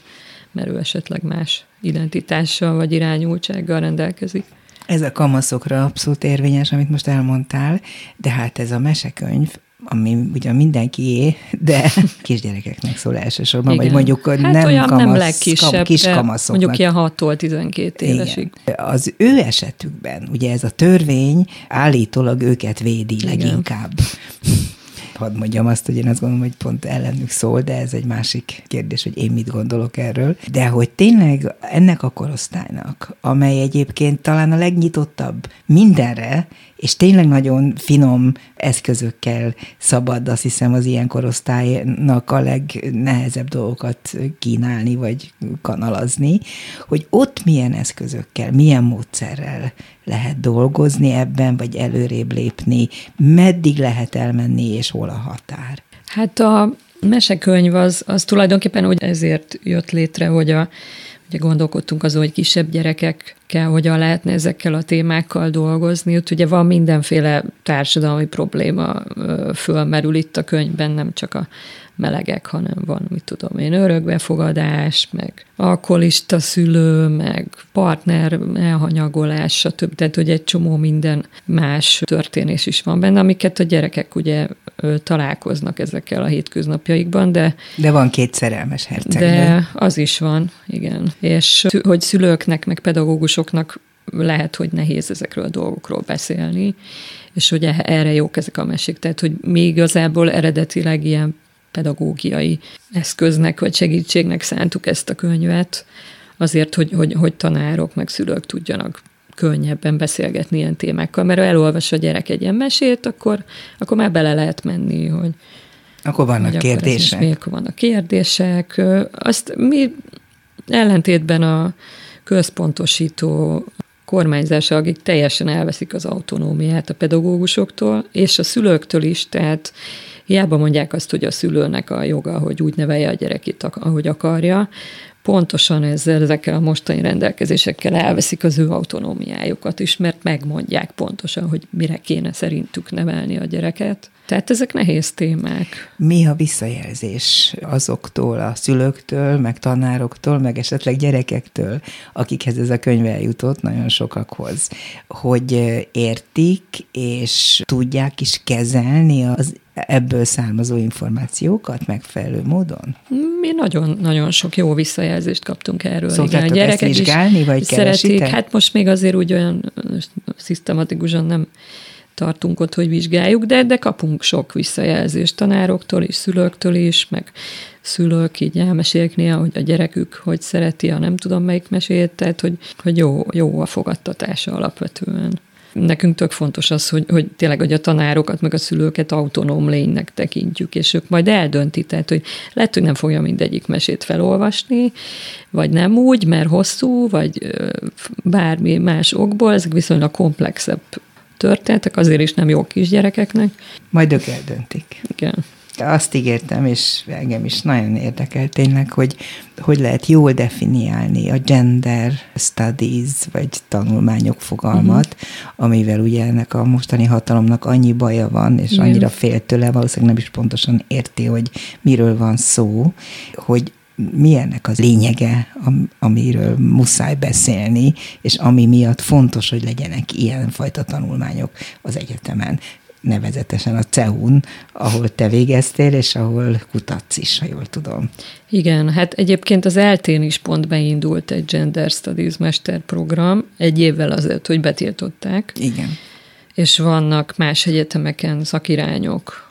mert ő esetleg más identitással vagy irányultsággal rendelkezik. Ez a kamaszokra abszolút érvényes, amit most elmondtál, de hát ez a mesekönyv, ami ugyan mindenkié, de kisgyerekeknek szól elsősorban, Igen. vagy mondjuk hát nem olyan kamasz, nem legkisebb, kis kamaszoknak. Mondjuk ilyen 6-tól 12 évesig. Igen. Az ő esetükben, ugye ez a törvény állítólag őket védi Igen. leginkább hadd mondjam azt, hogy én azt gondolom, hogy pont ellenük szól, de ez egy másik kérdés, hogy én mit gondolok erről. De hogy tényleg ennek a korosztálynak, amely egyébként talán a legnyitottabb mindenre, és tényleg nagyon finom eszközökkel szabad, azt hiszem, az ilyen korosztálynak a legnehezebb dolgokat kínálni, vagy kanalazni, hogy ott milyen eszközökkel, milyen módszerrel lehet dolgozni ebben, vagy előrébb lépni, meddig lehet elmenni, és hol a határ? Hát a mesekönyv az, az tulajdonképpen úgy ezért jött létre, hogy a Ugye gondolkodtunk azon, hogy kisebb gyerekekkel hogyan lehetne ezekkel a témákkal dolgozni. Ott ugye van mindenféle társadalmi probléma fölmerül itt a könyvben, nem csak a melegek, hanem van, mit tudom én, örökbefogadás, meg alkoholista szülő, meg partner elhanyagolás, stb. Tehát, hogy egy csomó minden más történés is van benne, amiket a gyerekek ugye találkoznak ezekkel a hétköznapjaikban, de... De van két szerelmes hercegnő. De az is van, igen. És hogy szülőknek, meg pedagógusoknak lehet, hogy nehéz ezekről a dolgokról beszélni, és hogy erre jók ezek a mesék. Tehát, hogy mi igazából eredetileg ilyen pedagógiai eszköznek vagy segítségnek szántuk ezt a könyvet, azért, hogy, hogy, hogy tanárok meg szülők tudjanak könnyebben beszélgetni ilyen témákkal, mert ha elolvas a gyerek egy ilyen mesét, akkor, akkor már bele lehet menni, hogy akkor vannak hogy kérdések. Akkor, akkor vannak kérdések. Azt mi ellentétben a központosító kormányzása, akik teljesen elveszik az autonómiát a pedagógusoktól, és a szülőktől is, tehát Hiába mondják azt, hogy a szülőnek a joga, hogy úgy nevelje a gyerekét, ahogy akarja, pontosan ezzel, ezekkel a mostani rendelkezésekkel elveszik az ő autonómiájukat is, mert megmondják pontosan, hogy mire kéne szerintük nevelni a gyereket. Tehát ezek nehéz témák. Mi a visszajelzés azoktól, a szülőktől, meg tanároktól, meg esetleg gyerekektől, akikhez ez a könyv eljutott, nagyon sokakhoz, hogy értik és tudják is kezelni az ebből származó információkat megfelelő módon? Mi nagyon-nagyon sok jó visszajelzést kaptunk erről. Szoktátok Igen, a gyerekek ezt vizsgálni, is vagy szeretik. Hát most még azért úgy olyan szisztematikusan nem tartunk ott, hogy vizsgáljuk, de, de kapunk sok visszajelzést tanároktól is, szülőktől is, meg szülők így elmesélik néha, hogy a gyerekük hogy szereti a nem tudom melyik mesét, tehát hogy, hogy jó, jó a fogadtatása alapvetően. Nekünk tök fontos az, hogy, hogy tényleg hogy a tanárokat, meg a szülőket autonóm lénynek tekintjük, és ők majd eldönti, tehát hogy lehet, hogy nem fogja mindegyik mesét felolvasni, vagy nem úgy, mert hosszú, vagy bármi más okból, ezek viszonylag komplexebb történetek, azért is nem jó kisgyerekeknek. Majd ők eldöntik. Igen. Azt ígértem, és engem is nagyon érdekel tényleg, hogy hogy lehet jól definiálni a gender studies, vagy tanulmányok fogalmat, uh-huh. amivel ugye ennek a mostani hatalomnak annyi baja van, és Igen. annyira fél tőle, valószínűleg nem is pontosan érti, hogy miről van szó, hogy mi ennek az lényege, amiről muszáj beszélni, és ami miatt fontos, hogy legyenek ilyenfajta tanulmányok az egyetemen nevezetesen a CEUN, ahol te végeztél, és ahol kutatsz is, ha jól tudom. Igen, hát egyébként az eltén is pont beindult egy Gender Studies mesterprogram, egy évvel azért, hogy betiltották. Igen. És vannak más egyetemeken szakirányok,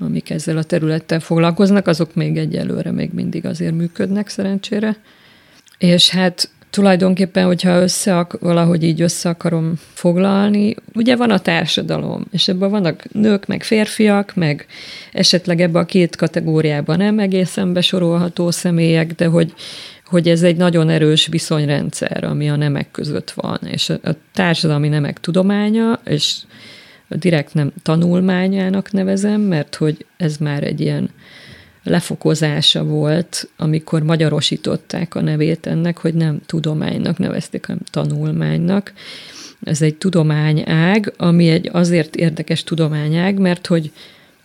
amik ezzel a területtel foglalkoznak, azok még egyelőre még mindig azért működnek szerencsére. És hát tulajdonképpen, hogyha össze, valahogy így össze akarom foglalni, ugye van a társadalom, és ebben vannak nők, meg férfiak, meg esetleg ebbe a két kategóriában nem egészen besorolható személyek, de hogy, hogy ez egy nagyon erős viszonyrendszer, ami a nemek között van, és a, a társadalmi nemek tudománya, és direkt nem tanulmányának nevezem, mert hogy ez már egy ilyen lefokozása volt, amikor magyarosították a nevét ennek, hogy nem tudománynak nevezték, hanem tanulmánynak. Ez egy tudományág, ami egy azért érdekes tudományág, mert hogy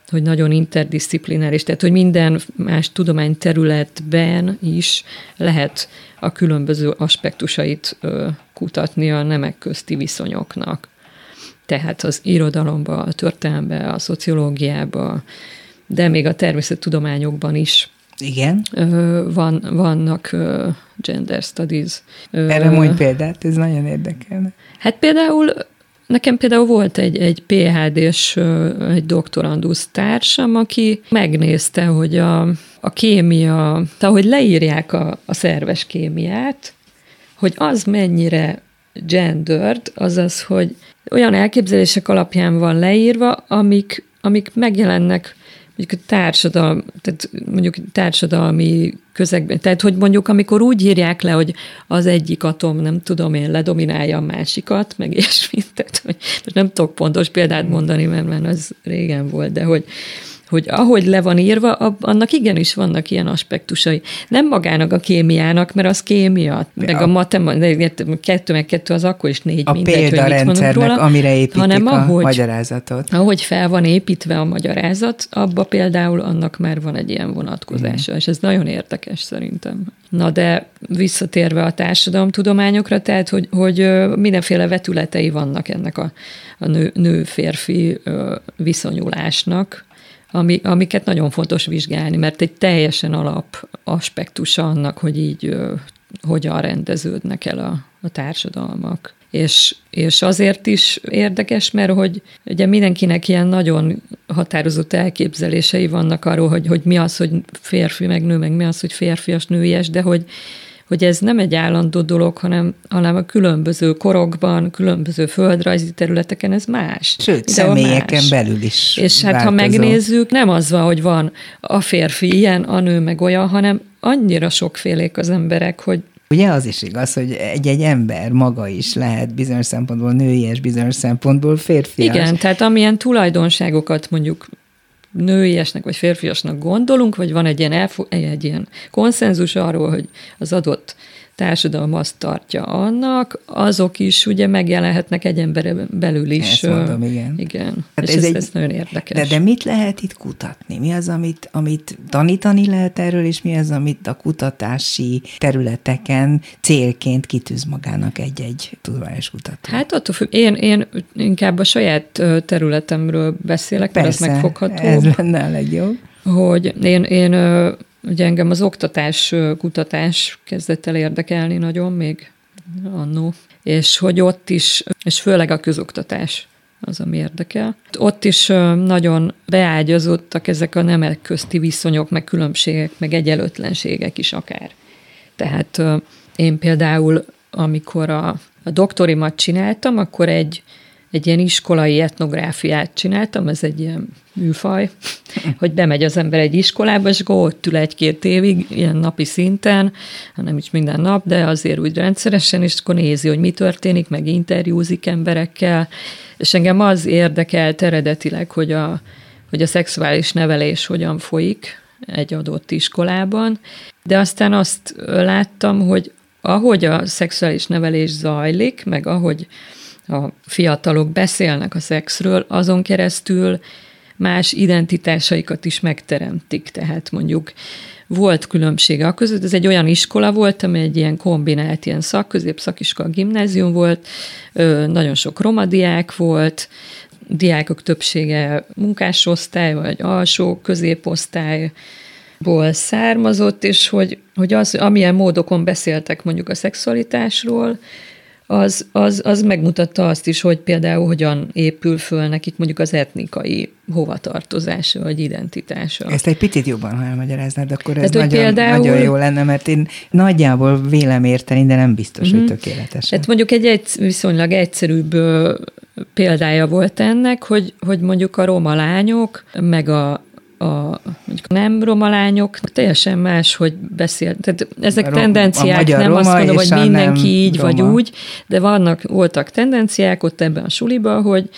hogy nagyon interdisziplináris, tehát hogy minden más tudományterületben is lehet a különböző aspektusait ö, kutatni a nemek közti viszonyoknak. Tehát az irodalomba, a történelembe, a szociológiába, de még a természettudományokban is igen. Van, vannak gender studies. Erre mondj példát, ez nagyon érdekelne. Hát például Nekem például volt egy, egy PHD-s, egy doktorandusz társam, aki megnézte, hogy a, a kémia, tehát hogy leírják a, a szerves kémiát, hogy az mennyire gendered, azaz, hogy olyan elképzelések alapján van leírva, amik, amik megjelennek mondjuk társadalmi, tehát mondjuk társadalmi közegben, tehát hogy mondjuk amikor úgy írják le, hogy az egyik atom, nem tudom én, ledominálja a másikat, meg ilyesmit, tehát hogy nem tudok pontos példát mondani, mert, mert az régen volt, de hogy, hogy ahogy le van írva, annak igenis vannak ilyen aspektusai. Nem magának a kémiának, mert az kémia, meg a, a matematika, kettő meg kettő az akkor is négy a mindegy, példarendszernek, róla, amire építik hanem a ahogy, magyarázatot. Ahogy fel van építve a magyarázat, abba például annak már van egy ilyen vonatkozása, mm. és ez nagyon érdekes szerintem. Na de visszatérve a társadalomtudományokra, tehát hogy, hogy mindenféle vetületei vannak ennek a, a nő, nő-férfi viszonyulásnak, ami, amiket nagyon fontos vizsgálni, mert egy teljesen alap aspektusa annak, hogy így hogyan rendeződnek el a, a társadalmak. És, és azért is érdekes, mert hogy ugye mindenkinek ilyen nagyon határozott elképzelései vannak arról, hogy, hogy mi az, hogy férfi meg nő, meg mi az, hogy férfias nőies, de hogy, hogy ez nem egy állandó dolog, hanem, hanem a különböző korokban, különböző földrajzi területeken ez más. Sőt, De személyeken más. belül is És hát változó. ha megnézzük, nem az van, hogy van a férfi ilyen, a nő meg olyan, hanem annyira sokfélék az emberek, hogy Ugye az is igaz, hogy egy-egy ember maga is lehet bizonyos szempontból női és bizonyos szempontból férfias. Igen, tehát amilyen tulajdonságokat mondjuk nőiesnek vagy férfiasnak gondolunk, vagy van egy ilyen, elfo- egy ilyen konszenzus arról, hogy az adott társadalom azt tartja annak, azok is ugye megjelenhetnek egy ember belül is. Ezt mondom, igen. Igen, hát és ez, ez, egy, ez nagyon érdekes. De, de mit lehet itt kutatni? Mi az, amit, amit tanítani lehet erről, és mi az, amit a kutatási területeken célként kitűz magának egy-egy tudományos kutató? Hát attól függ, én, én inkább a saját területemről beszélek, Persze, mert ez megfogható. ez lenne a legjobb. Hogy én, én Ugye engem az oktatás, kutatás kezdett el érdekelni nagyon, még annó, és hogy ott is, és főleg a közoktatás az, ami érdekel. Ott is nagyon beágyazottak ezek a nemek közti viszonyok, meg különbségek, meg egyenlőtlenségek is akár. Tehát én például, amikor a, a doktorimat csináltam, akkor egy egy ilyen iskolai etnográfiát csináltam, ez egy ilyen műfaj, hogy bemegy az ember egy iskolába, és ott ül egy-két évig, ilyen napi szinten, nem is minden nap, de azért úgy rendszeresen, és akkor nézi, hogy mi történik, meg interjúzik emberekkel, és engem az érdekelt eredetileg, hogy a, hogy a szexuális nevelés hogyan folyik egy adott iskolában, de aztán azt láttam, hogy ahogy a szexuális nevelés zajlik, meg ahogy a fiatalok beszélnek a szexről, azon keresztül más identitásaikat is megteremtik. Tehát mondjuk volt különbsége a között, ez egy olyan iskola volt, ami egy ilyen kombinált, ilyen szakközép, szakiskola, gimnázium volt, nagyon sok romadiák volt, diákok többsége munkásosztály, vagy alsó középosztályból származott, és hogy, hogy az, amilyen módokon beszéltek mondjuk a szexualitásról, az, az, az megmutatta azt is, hogy például hogyan épül föl nekik mondjuk az etnikai hovatartozása, vagy identitása. Ezt egy picit jobban, ha elmagyaráznád, akkor ez Tehát, nagyon, például... nagyon jó lenne, mert én nagyjából vélem érteni, de nem biztos, uh-huh. hogy mhm. tökéletes. Tehát mondjuk egy, egy viszonylag egyszerűbb példája volt ennek, hogy, hogy mondjuk a roma lányok, meg a a mondjuk nem roma lányok teljesen más, hogy beszél. Tehát ezek a tendenciák, nem azt mondom, hogy mindenki így roma. vagy úgy, de vannak, voltak tendenciák ott ebben a suliban, hogy,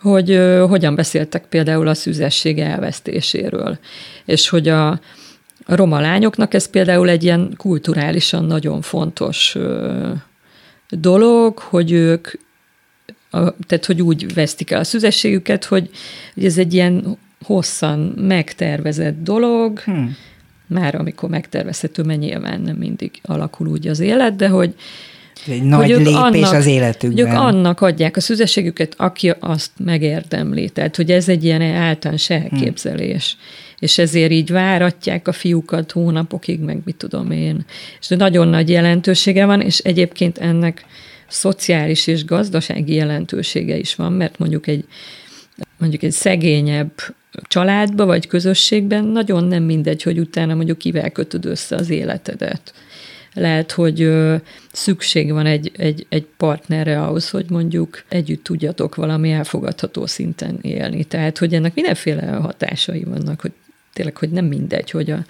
hogy uh, hogyan beszéltek például a szüzesség elvesztéséről. És hogy a, a roma lányoknak ez például egy ilyen kulturálisan nagyon fontos uh, dolog, hogy ők a, tehát, hogy úgy vesztik el a szüzességüket, hogy, hogy ez egy ilyen hosszan megtervezett dolog, hmm. már amikor megtervezhető, mert nyilván nem mindig alakul úgy az élet, de hogy egy nagy hogy lépés annak, az életükben. Ők annak adják a szüzességüket, aki azt megérdemli. Tehát, hogy ez egy ilyen általános elképzelés. Hmm. És ezért így váratják a fiúkat hónapokig, meg mit tudom én. És nagyon nagy jelentősége van, és egyébként ennek szociális és gazdasági jelentősége is van, mert mondjuk egy mondjuk egy szegényebb családba vagy közösségben nagyon nem mindegy, hogy utána mondjuk kivel kötöd össze az életedet. Lehet, hogy szükség van egy, egy, egy partnerre ahhoz, hogy mondjuk együtt tudjatok valami elfogadható szinten élni. Tehát, hogy ennek mindenféle hatásai vannak, hogy tényleg, hogy nem mindegy, hogy a,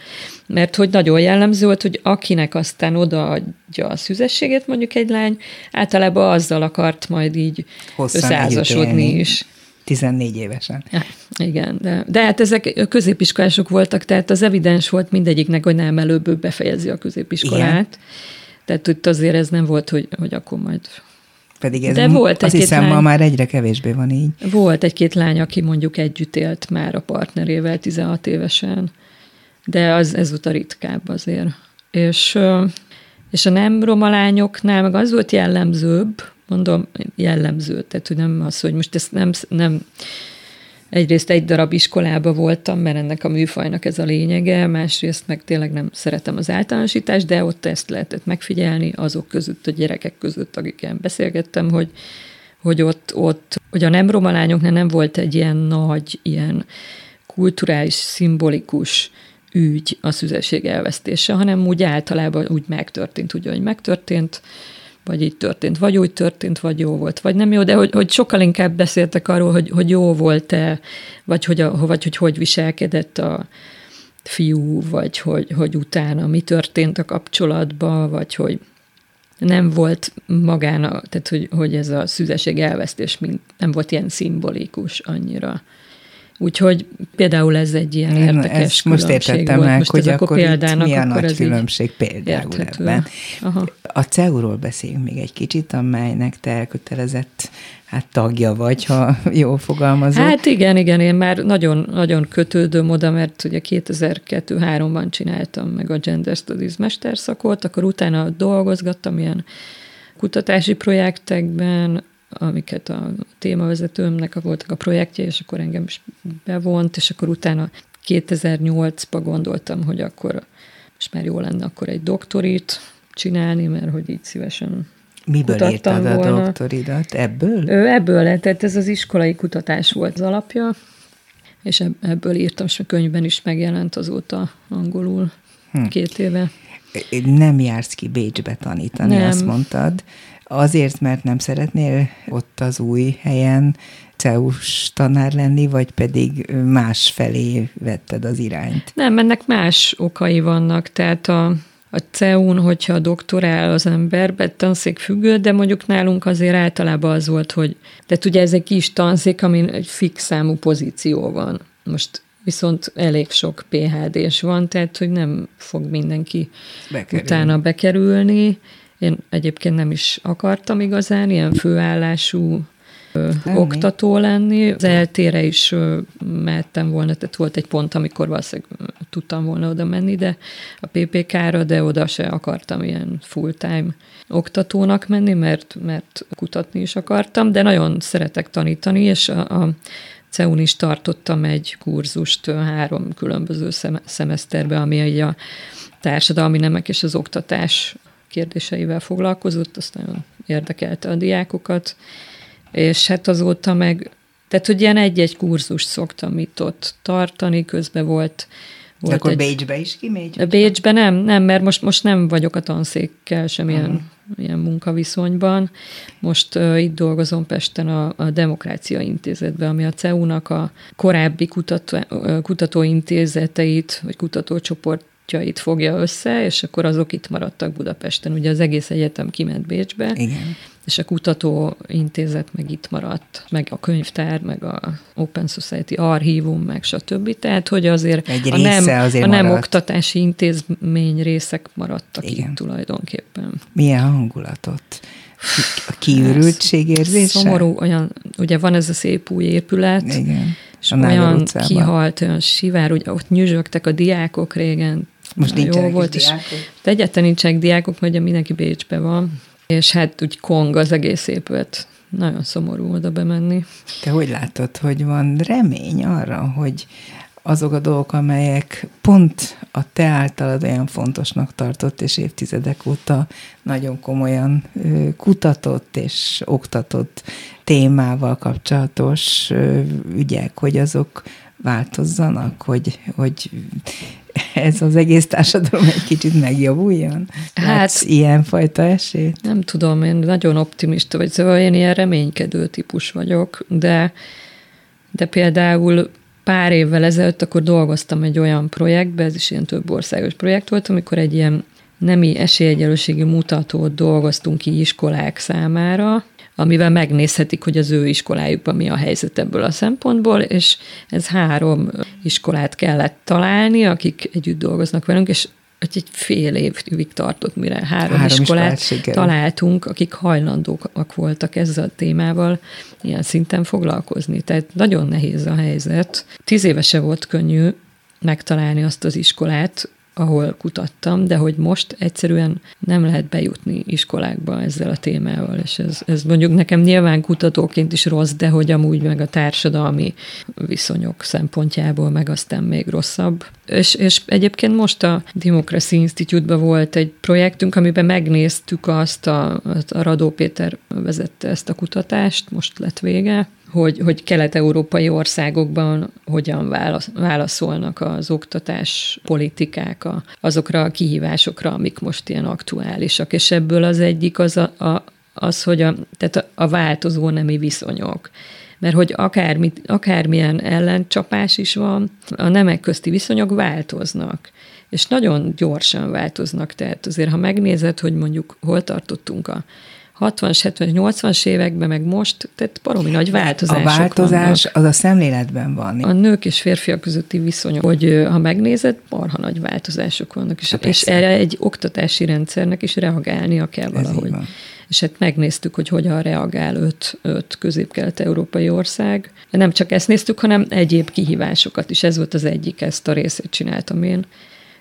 mert hogy nagyon jellemző volt, hogy akinek aztán odaadja a szüzességet mondjuk egy lány, általában azzal akart majd így összeházasodni is. 14 évesen. Ja, igen, de, de hát ezek középiskolások voltak, tehát az evidens volt mindegyiknek, hogy nem előbb befejezi a középiskolát. Igen. Tehát itt azért ez nem volt, hogy, hogy akkor majd pedig ez De volt azt hiszem, lány, ma már egyre kevésbé van így. Volt egy-két lány, aki mondjuk együtt élt már a partnerével 16 évesen, de az ezúttal ritkább azért. És, és a nem roma lányoknál meg az volt jellemzőbb, mondom, jellemző, tehát hogy nem az, hogy most ezt nem, nem egyrészt egy darab iskolába voltam, mert ennek a műfajnak ez a lényege, másrészt meg tényleg nem szeretem az általánosítást, de ott ezt lehetett megfigyelni azok között, a gyerekek között, akikkel beszélgettem, hogy, hogy ott, ott, hogy a nem roma lányoknál nem volt egy ilyen nagy, ilyen kulturális, szimbolikus ügy a szüzesség elvesztése, hanem úgy általában úgy megtörtént, úgy, hogy megtörtént, vagy így történt, vagy úgy történt, vagy jó volt, vagy nem jó, de hogy, hogy sokkal inkább beszéltek arról, hogy, hogy jó volt-e, vagy hogy, a, vagy hogy hogy viselkedett a fiú, vagy hogy, hogy utána mi történt a kapcsolatban, vagy hogy nem volt magán, tehát hogy, hogy ez a szüzeség elvesztés mint, nem volt ilyen szimbolikus annyira. Úgyhogy például ez egy ilyen Én érdekes Most értettem volt. meg, most hogy akkor, példának, mi a akkor nagy különbség például érthető. ebben. Aha. A CEU-ról beszéljünk még egy kicsit, amelynek te elkötelezett hát tagja vagy, ha jól fogalmazok. Hát igen, igen, én már nagyon, nagyon kötődöm oda, mert ugye 2002-3-ban csináltam meg a Gender Studies mesterszakot, akkor utána dolgozgattam ilyen kutatási projektekben, amiket a témavezetőmnek voltak a projektje, és akkor engem is bevont, és akkor utána 2008-ba gondoltam, hogy akkor most már jó lenne akkor egy doktorit csinálni, mert hogy így szívesen Miből írtad a volna. doktoridat? Ebből? Ő, ebből, tehát ez az iskolai kutatás volt az alapja, és ebből írtam, és a könyvben is megjelent azóta angolul hm. két éve. Nem jársz ki Bécsbe tanítani, nem. azt mondtad. Azért, mert nem szeretnél ott az új helyen CEUS tanár lenni, vagy pedig más felé vetted az irányt? Nem, ennek más okai vannak. Tehát a, a CEU-n, hogyha doktorál az ember, tanszék függő, de mondjuk nálunk azért általában az volt, hogy tehát ugye ez egy kis tanszék, amin egy fix számú pozíció van. Most viszont elég sok PHD-s van, tehát hogy nem fog mindenki Bekerül. utána bekerülni, én egyébként nem is akartam igazán ilyen főállású lenni. oktató lenni. Az eltére is mehettem volna, tehát volt egy pont, amikor valószínűleg tudtam volna oda menni, de a PPK-ra, de oda se akartam ilyen full-time oktatónak menni, mert, mert kutatni is akartam, de nagyon szeretek tanítani, és a, a CEUN is tartottam egy kurzust három különböző szemeszterbe, ami egy a társadalmi nemek és az oktatás kérdéseivel foglalkozott, azt nagyon érdekelte a diákokat, és hát azóta meg, tehát hogy ilyen egy-egy kurzust szoktam itt ott tartani, közben volt volt De akkor egy, Bécsbe is kimegy? Bécsbe nem, nem, mert most, most nem vagyok a tanszékkel semmilyen uh-huh. ilyen munkaviszonyban. Most uh, itt dolgozom Pesten a, a Demokrácia Intézetben, ami a CEU-nak a korábbi kutató, kutatóintézeteit, vagy kutatócsoport projektjait fogja össze, és akkor azok itt maradtak Budapesten. Ugye az egész egyetem kiment Bécsbe, Igen. És a kutatóintézet meg itt maradt, meg a könyvtár, meg a Open Society archívum, meg stb. Tehát, hogy azért Egy a nem, azért a nem maradt. oktatási intézmény részek maradtak Igen. itt tulajdonképpen. Milyen hangulatot? A kiürültség érzése? Szomorú, olyan, ugye van ez a szép új épület, Igen. és a olyan kihalt, olyan sivár, ugye ott nyüzsögtek a diákok régen, most nincsenek jó volt, diákok? És egyáltalán nincsenek diákok, mert mindenki Bécsbe van, és hát úgy kong az egész épület. Nagyon szomorú oda bemenni. Te hogy látod, hogy van remény arra, hogy azok a dolgok, amelyek pont a te általad olyan fontosnak tartott, és évtizedek óta nagyon komolyan kutatott és oktatott témával kapcsolatos ügyek, hogy azok változzanak, hogy, hogy ez az egész társadalom egy kicsit megjavuljon? Hát ilyen fajta esélyt? Nem tudom, én nagyon optimista vagy, szóval én ilyen reménykedő típus vagyok, de, de például pár évvel ezelőtt akkor dolgoztam egy olyan projektbe, ez is ilyen több országos projekt volt, amikor egy ilyen nemi esélyegyelőségi mutatót dolgoztunk ki iskolák számára, amivel megnézhetik, hogy az ő iskolájukban mi a helyzet ebből a szempontból, és ez három iskolát kellett találni, akik együtt dolgoznak velünk, és hogy egy fél évig tartott, mire három, három iskolát, iskolát találtunk, akik hajlandóak voltak ezzel a témával ilyen szinten foglalkozni. Tehát nagyon nehéz a helyzet. Tíz évese volt könnyű megtalálni azt az iskolát, ahol kutattam, de hogy most egyszerűen nem lehet bejutni iskolákba ezzel a témával, és ez, ez mondjuk nekem nyilván kutatóként is rossz, de hogy amúgy meg a társadalmi viszonyok szempontjából meg aztán még rosszabb. És, és egyébként most a Democracy Institute-ban volt egy projektünk, amiben megnéztük azt, a, a Radó Péter vezette ezt a kutatást, most lett vége, hogy, hogy kelet-európai országokban hogyan válaszolnak az oktatás politikák azokra a kihívásokra, amik most ilyen aktuálisak. És ebből az egyik az, a, a, az hogy a, tehát a, a változó nemi viszonyok mert hogy akármit, akármilyen ellencsapás is van, a nemek közti viszonyok változnak, és nagyon gyorsan változnak. Tehát azért, ha megnézed, hogy mondjuk hol tartottunk a 60-as, 70 80-as években, meg most, tehát baromi nagy változások A változás vannak. az a szemléletben van. A nők és férfiak közötti viszonyok, hogy ha megnézed, marha nagy változások vannak, és, és erre egy oktatási rendszernek is reagálnia kell valahogy. És hát megnéztük, hogy hogyan reagál öt, öt közép-kelet-európai ország. Nem csak ezt néztük, hanem egyéb kihívásokat is. Ez volt az egyik, ezt a részét csináltam én.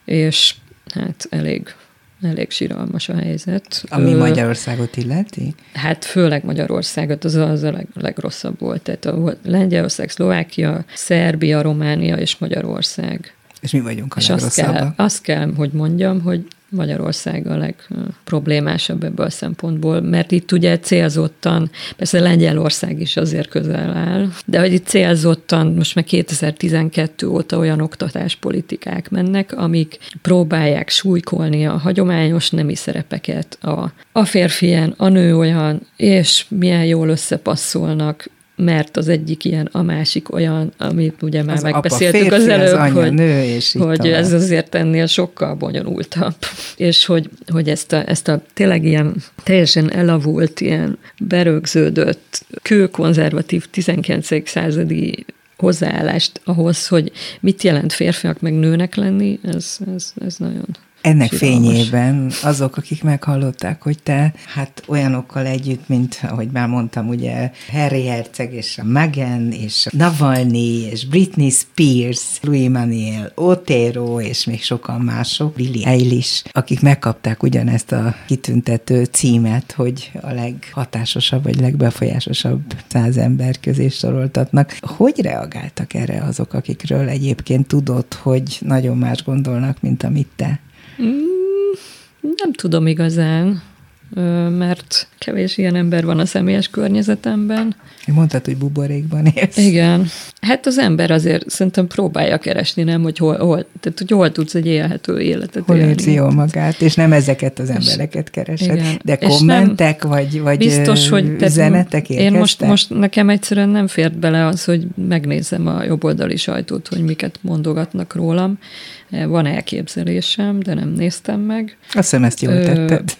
És hát elég elég síralmas a helyzet. Ami Magyarországot illeti? Hát főleg Magyarországot, az, az a leg, legrosszabb volt. Tehát a Lengyelország, Szlovákia, Szerbia, Románia és Magyarország. És mi vagyunk a és azt kell, azt kell, hogy mondjam, hogy Magyarország a legproblémásabb ebből a szempontból, mert itt ugye célzottan, persze Lengyelország is azért közel áll, de hogy itt célzottan most már 2012 óta olyan oktatáspolitikák mennek, amik próbálják súlykolni a hagyományos nemi szerepeket, a, a férfien, a nő olyan, és milyen jól összepasszolnak mert az egyik ilyen, a másik olyan, amit ugye már az megbeszéltük apa, férfi, az előbb, az anya, hogy, nő, és hogy ez azért ennél sokkal bonyolultabb, és hogy, hogy ezt, a, ezt a tényleg ilyen teljesen elavult, ilyen berögződött, kőkonzervatív 19. századi hozzáállást ahhoz, hogy mit jelent férfiak meg nőnek lenni, ez, ez, ez nagyon ennek Siralmas. fényében azok, akik meghallották, hogy te hát olyanokkal együtt, mint ahogy már mondtam, ugye Harry Herceg és a Meghan és Navalnyi és Britney Spears, Louis Manuel Otero és még sokan mások, Billy Eilish, akik megkapták ugyanezt a kitüntető címet, hogy a leghatásosabb vagy legbefolyásosabb száz ember közé soroltatnak. Hogy reagáltak erre azok, akikről egyébként tudod, hogy nagyon más gondolnak, mint amit te? Mm, nem tudom igazán, mert kevés ilyen ember van a személyes környezetemben. Mondtad, hogy buborékban élsz. Igen. Hát az ember azért szerintem próbálja keresni, nem, hogy hol, hol, tehát, hogy hol tudsz egy élhető életet Hol élni. érzi jól magát, és nem ezeket az embereket keresed. Igen. De kommentek, nem, vagy, vagy biztos, hogy üzenetek Én most, most nekem egyszerűen nem fért bele az, hogy megnézem a jobboldali sajtót, hogy miket mondogatnak rólam. Van elképzelésem, de nem néztem meg. Azt hiszem, ezt jól tetted.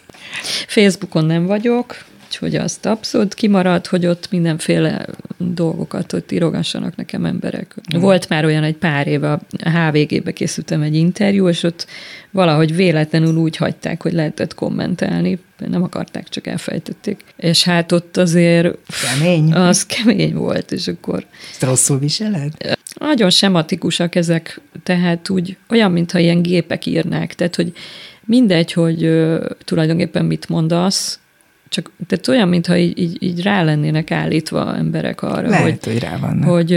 Facebookon nem vagyok, úgyhogy azt abszolút kimarad, hogy ott mindenféle dolgokat ott írogassanak nekem emberek. Mm. Volt már olyan egy pár éve, a HVG-be készültem egy interjú, és ott valahogy véletlenül úgy hagyták, hogy lehetett kommentelni, nem akarták, csak elfejtették. És hát ott azért... Kemény. Az kemény volt, és akkor... Ezt rosszul viseled? Nagyon sematikusak ezek, tehát úgy olyan, mintha ilyen gépek írnák, tehát hogy mindegy, hogy ö, tulajdonképpen mit mondasz, csak tehát olyan, mintha így, így, így rá lennének állítva emberek arra, Lehet, hogy, hogy rá vannak. Hogy,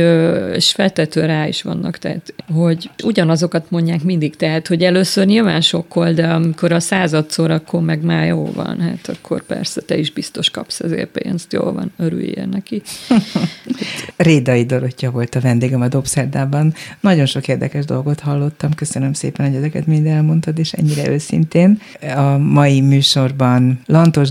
és feltető rá is vannak, tehát hogy ugyanazokat mondják mindig, tehát hogy először nyilván sokkol, de amikor a századszor, akkor meg már jó van, hát akkor persze te is biztos kapsz ezért pénzt, jó van, örüljél neki. Rédai Dorottya volt a vendégem a Dobszerdában. Nagyon sok érdekes dolgot hallottam, köszönöm szépen, hogy ezeket mind elmondtad, és ennyire őszintén. A mai műsorban Lantos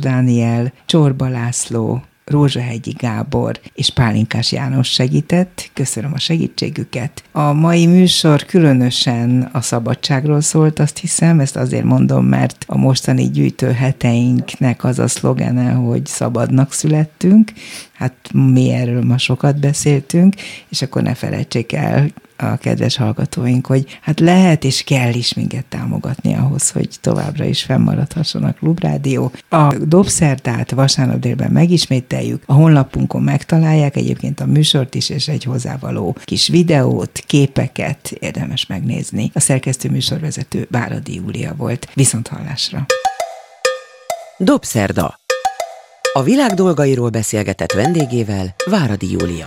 Dániel, Csorba László, Rózsahegyi Gábor és Pálinkás János segített. Köszönöm a segítségüket. A mai műsor különösen a szabadságról szólt, azt hiszem, ezt azért mondom, mert a mostani gyűjtő heteinknek az a szlogene, hogy szabadnak születtünk. Hát mi erről ma sokat beszéltünk, és akkor ne felejtsék el a kedves hallgatóink, hogy hát lehet és kell is minket támogatni ahhoz, hogy továbbra is fennmaradhasson a Klubrádió. A Dobszerdát vasárnap délben megismételjük, a honlapunkon megtalálják egyébként a műsort is, és egy hozzávaló kis videót, képeket érdemes megnézni. A szerkesztő műsorvezető Báradi Júlia volt. Viszont hallásra! Dobszerda. A világ dolgairól beszélgetett vendégével Váradi Júlia.